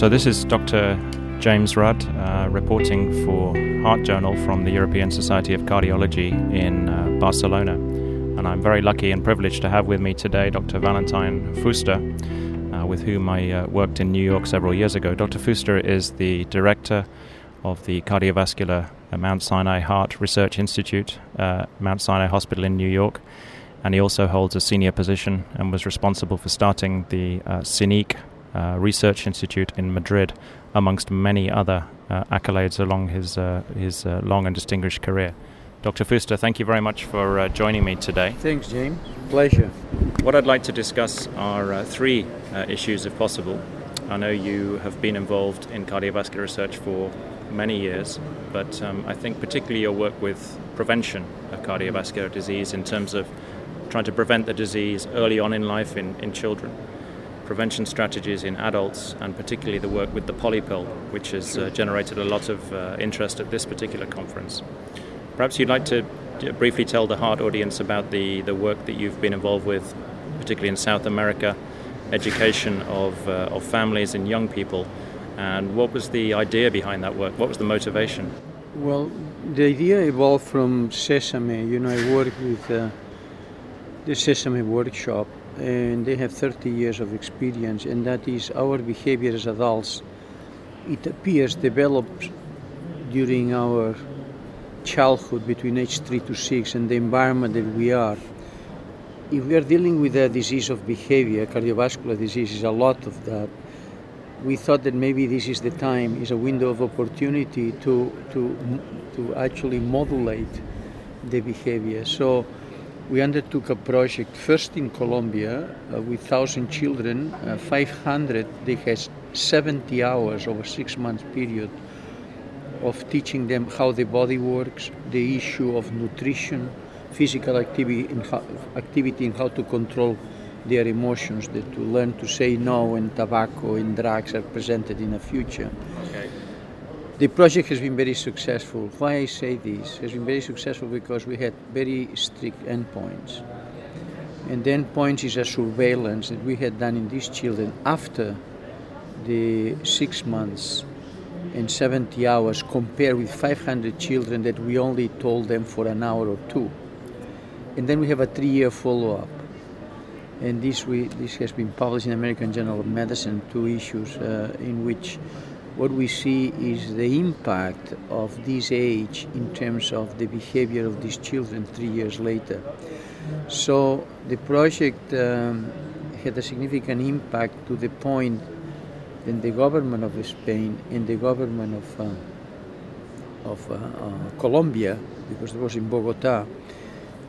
So, this is Dr. James Rudd uh, reporting for Heart Journal from the European Society of Cardiology in uh, Barcelona. And I'm very lucky and privileged to have with me today Dr. Valentin Fuster, uh, with whom I uh, worked in New York several years ago. Dr. Fuster is the director of the cardiovascular Mount Sinai Heart Research Institute, uh, Mount Sinai Hospital in New York. And he also holds a senior position and was responsible for starting the uh, CNIC uh, Research Institute in Madrid, amongst many other uh, accolades along his, uh, his uh, long and distinguished career. Dr. Fuster, thank you very much for uh, joining me today. Thanks, James. Pleasure. What I'd like to discuss are uh, three issues, if possible. I know you have been involved in cardiovascular research for many years, but um, I think particularly your work with prevention of cardiovascular disease in terms of trying to prevent the disease early on in life in, in children prevention strategies in adults, and particularly the work with the polypill, which has uh, generated a lot of uh, interest at this particular conference. Perhaps you'd like to briefly tell the Heart audience about the, the work that you've been involved with, particularly in South America, education of, uh, of families and young people, and what was the idea behind that work? What was the motivation? Well, the idea evolved from Sesame. You know, I worked with uh, the Sesame workshop and they have 30 years of experience, and that is our behavior as adults. It appears developed during our childhood between age 3 to 6 and the environment that we are. If we are dealing with a disease of behavior, cardiovascular disease is a lot of that, we thought that maybe this is the time, is a window of opportunity to, to, to actually modulate the behavior. So we undertook a project first in Colombia uh, with 1,000 children, uh, 500, they had 70 hours over six months period of teaching them how the body works, the issue of nutrition, physical activity, and how, activity and how to control their emotions, that to learn to say no when tobacco and drugs are presented in the future. Okay. The project has been very successful. Why I say this? Has been very successful because we had very strict endpoints. And the endpoints is a surveillance that we had done in these children after the six months and 70 hours compared with 500 children that we only told them for an hour or two. And then we have a three-year follow-up. And this, we, this has been published in American Journal of Medicine, two issues uh, in which what we see is the impact of this age in terms of the behavior of these children three years later. So the project um, had a significant impact to the point that the government of Spain and the government of, uh, of uh, uh, Colombia, because it was in Bogota,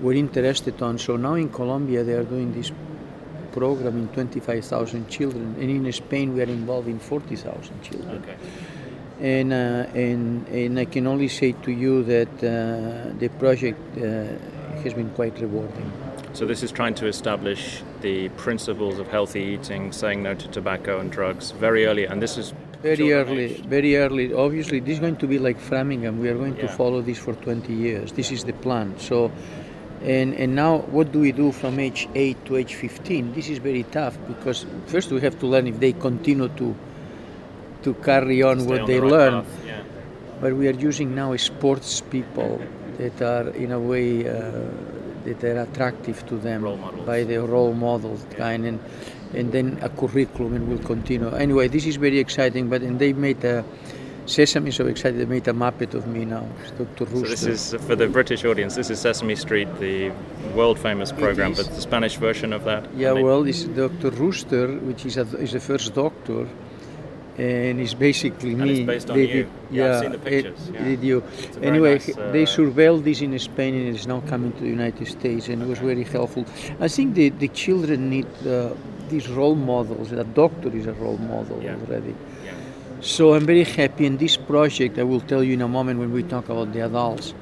were interested on. So now in Colombia they are doing this program in 25,000 children, and in Spain we are involved in 40,000 children. Okay. And, uh, and, and I can only say to you that uh, the project uh, has been quite rewarding. So this is trying to establish the principles of healthy eating, saying no to tobacco and drugs very early, and this is very early, age. very early. Obviously, this is going to be like Framingham. We are going yeah. to follow this for 20 years. This is the plan. So and, and now, what do we do from age 8 to age 15? This is very tough because first we have to learn if they continue to to carry on what on they the right learn. Yeah. But we are using now sports people that are, in a way, uh, that are attractive to them by the role model yeah. kind, and and then a curriculum, and will continue. Anyway, this is very exciting. But and they made a Sesame is so excited they made a Muppet of me now. Dr. Ruster. So this is for the British audience. This is Sesame Street, the world famous program, but the Spanish version of that. Yeah, well, it's Dr. Ruster, which is a, is the first doctor, and it's basically and me. It's based on they, you. Yeah, yeah, I've seen the pictures. It, yeah. Did you? Anyway, nice, uh, they surveilled this in Spain, and it's now coming to the United States, and it was very helpful. I think the the children need. Uh, these role models. A doctor is a role model yeah. already. So I'm very happy in this project. I will tell you in a moment when we talk about the adults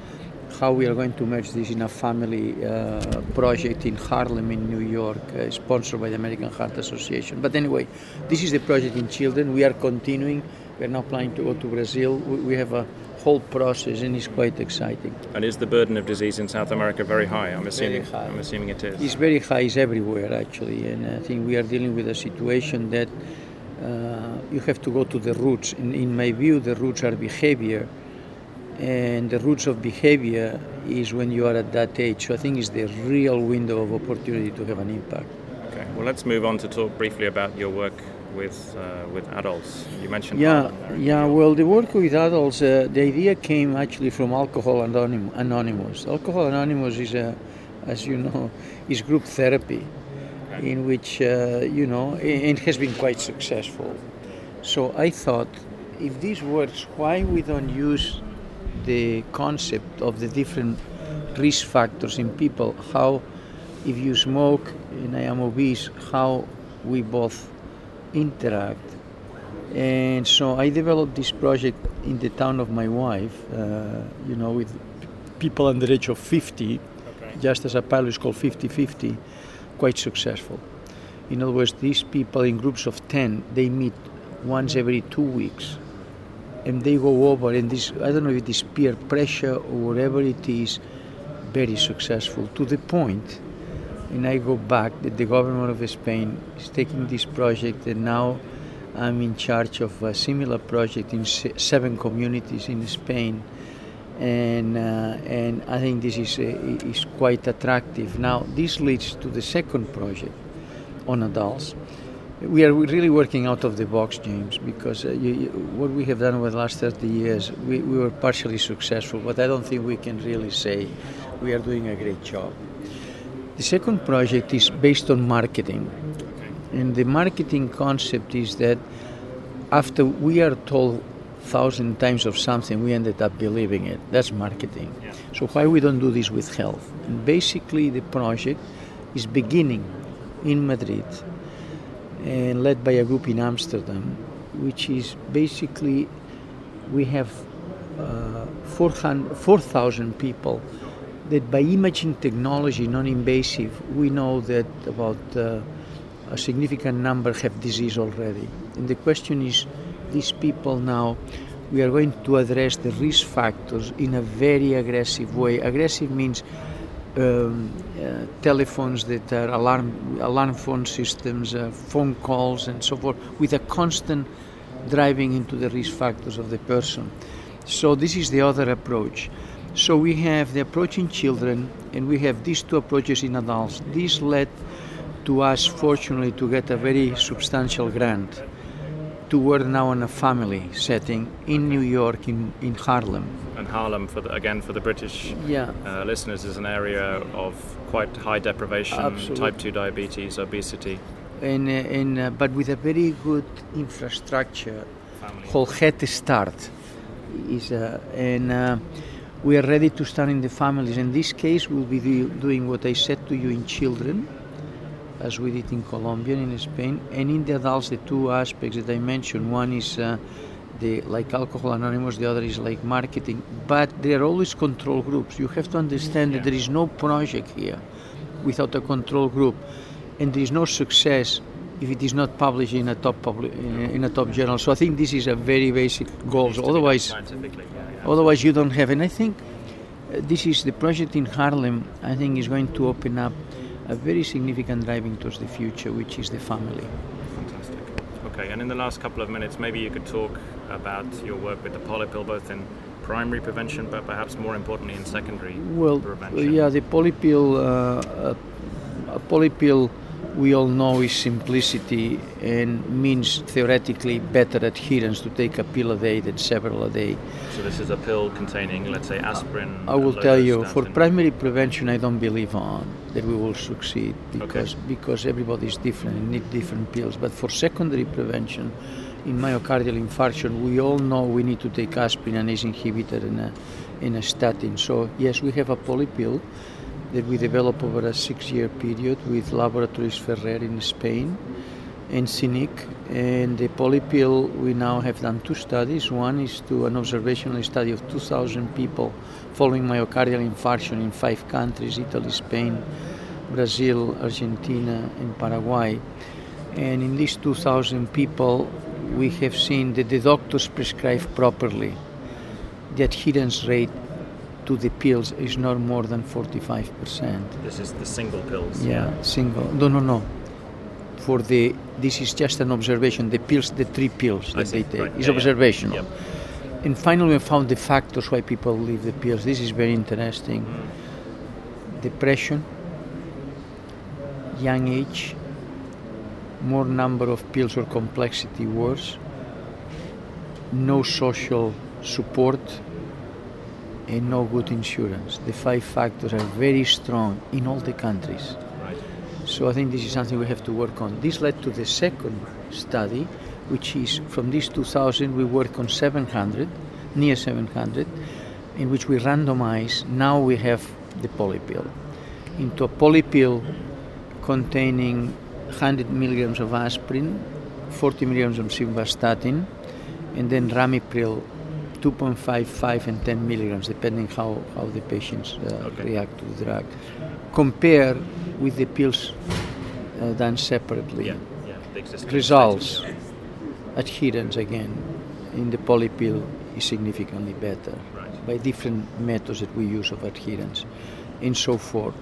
how we are going to merge this in a family uh, project in Harlem, in New York, uh, sponsored by the American Heart Association. But anyway, this is the project in children. We are continuing. We are now planning to go to Brazil. We, we have a whole process, and it's quite exciting. And is the burden of disease in South America very high? I'm assuming. High. I'm assuming it is. It's very high. It's everywhere actually, and I think we are dealing with a situation that uh, you have to go to the roots. In, in my view, the roots are behavior, and the roots of behavior is when you are at that age. So I think it's the real window of opportunity to have an impact. Okay, well, let's move on to talk briefly about your work with uh, with adults. You mentioned yeah, yeah. Well, the work with adults, uh, the idea came actually from Alcohol Anonym- Anonymous. Alcohol Anonymous is a, as you know, is group therapy, in which uh, you know it, has been quite successful. So I thought, if this works, why we don't use the concept of the different risk factors in people? How, if you smoke and I am obese, how we both interact. And so I developed this project in the town of my wife, uh, you know, with people under the age of 50, just as a pilot is called 50 50, quite successful. In other words, these people in groups of 10, they meet once every two weeks and they go over and this i don't know if it is peer pressure or whatever it is very successful to the point and i go back that the government of spain is taking this project and now i'm in charge of a similar project in se- seven communities in spain and uh, and i think this is uh, is quite attractive now this leads to the second project on adults we are really working out of the box, James, because uh, you, you, what we have done over the last 30 years, we, we were partially successful, but I don't think we can really say we are doing a great job. The second project is based on marketing. And the marketing concept is that after we are told thousand times of something, we ended up believing it. That's marketing. Yeah. So why we don't do this with health? And basically, the project is beginning in Madrid and led by a group in Amsterdam, which is basically we have uh, 4,000 4,000 people that by imaging technology, non-invasive, we know that about uh, a significant number have disease already. And the question is, these people now, we are going to address the risk factors in a very aggressive way. Aggressive means um, uh, telephones that are alarm alarm phone systems, uh, phone calls, and so forth, with a constant driving into the risk factors of the person. So this is the other approach. So we have the approach in children, and we have these two approaches in adults. This led to us, fortunately, to get a very substantial grant to work now in a family setting in New York, in, in Harlem. And Harlem, for the, again for the British Yeah. uh, listeners, is an area of quite high deprivation, Absolutely. type 2 diabetes, obesity. and, uh, and uh, but with a very good infrastructure Family. called Head Start. Is uh, and uh, we are ready to start in the families. In this case, we'll be do, doing what I said to you in children, as we did in Colombia and in Spain, and in the adults, the two aspects that I mentioned. One is uh, the like Alcohol Anonymous, the other is like marketing. But there are always control groups. You have to understand that there is no project here without a control group, and there is no success if it is not published in a top publi- in a- top journal. So I think this is a very basic goal. Needs to be done Otherwise, scientifically, yeah, yeah. otherwise you don't have. And I think uh, this is the project in Harlem. I think is going to open up a very significant driving towards the future, which is the family. Fantastic. Okay, and in the last couple of minutes, maybe you could talk about your work with the polypill, both in primary prevention, but perhaps more importantly in secondary Well, prevention. yeah, the polypill, uh, uh, a polypill, we all know is simplicity and means theoretically better adherence to take a pill a day than several a day. So this is a pill containing, let's say, aspirin. I will tell you, for primary prevention, I don't believe on that we will succeed because because everybody is different and need different pills. But for secondary prevention, in myocardial infarction, we all know we need to take aspirin, an ACE inhibitor, and a, and a statin. So yes, we have a polypill that we developed over a six-year period with Laboratories Ferrer in Spain and CNIC. And the polypill, we now have done two studies. One is to an observational study of 2,000 people following myocardial infarction in five countries Italy, Spain, Brazil, Argentina, and Paraguay. And in these 2,000 people, we have seen that the doctors prescribe properly. The adherence rate to the pills is not more than 45%. This is the single pills. Yeah, single. No, no, no. for the. This is just an observation. The pills, the three pills that they take, Right. is Yeah, yeah. observational. Yep. And finally, we found the factors why people leave the pills. This is very interesting. Mm. Depression, young age, more number of pills or complexity worse, no social support, and no good insurance. The five factors are very strong in all the countries. Right. So I think this is something we have to work on. This led to the second study, which is from this 2000 we work on 700, near 700, in which we randomize. Now we have the polypill into a polypill containing 100 milligrams of aspirin, 40 milligrams of simvastatin, and then ramipril 2.5, 5, and 10 milligrams, depending how, how the patients uh, Okay. react to the drug. Compare with the pills uh, done separately. Yeah. Yeah. Results, adherence again in the polypill is significantly better Right. by different methods that we use of adherence and so forth.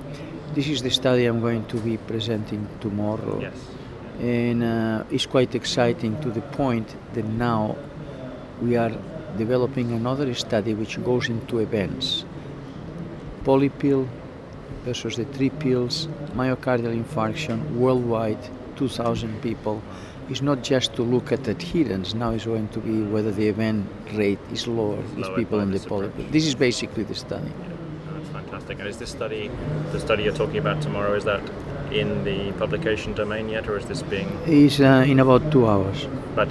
This is the study I'm going to be presenting tomorrow Yes. and uh, it's quite exciting to the point that now we are developing another study which goes into events polypill versus the three pills myocardial infarction worldwide 2000 people is not just to look at adherence now it's going to be whether the event rate is lower with people in the polypill this is basically the study Yeah. That's fantastic. And is this study, the study you're talking about tomorrow, is that in the publication domain yet, or is this being? is uh, in about two hours But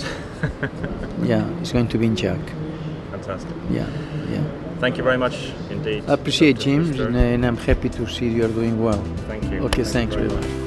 yeah it's going to be in JACC fantastic. yeah yeah Thank you very much indeed. I appreciate Dr. James and, and I'm happy to see you're doing well Thank you. Okay, Thank thanks very very much. much.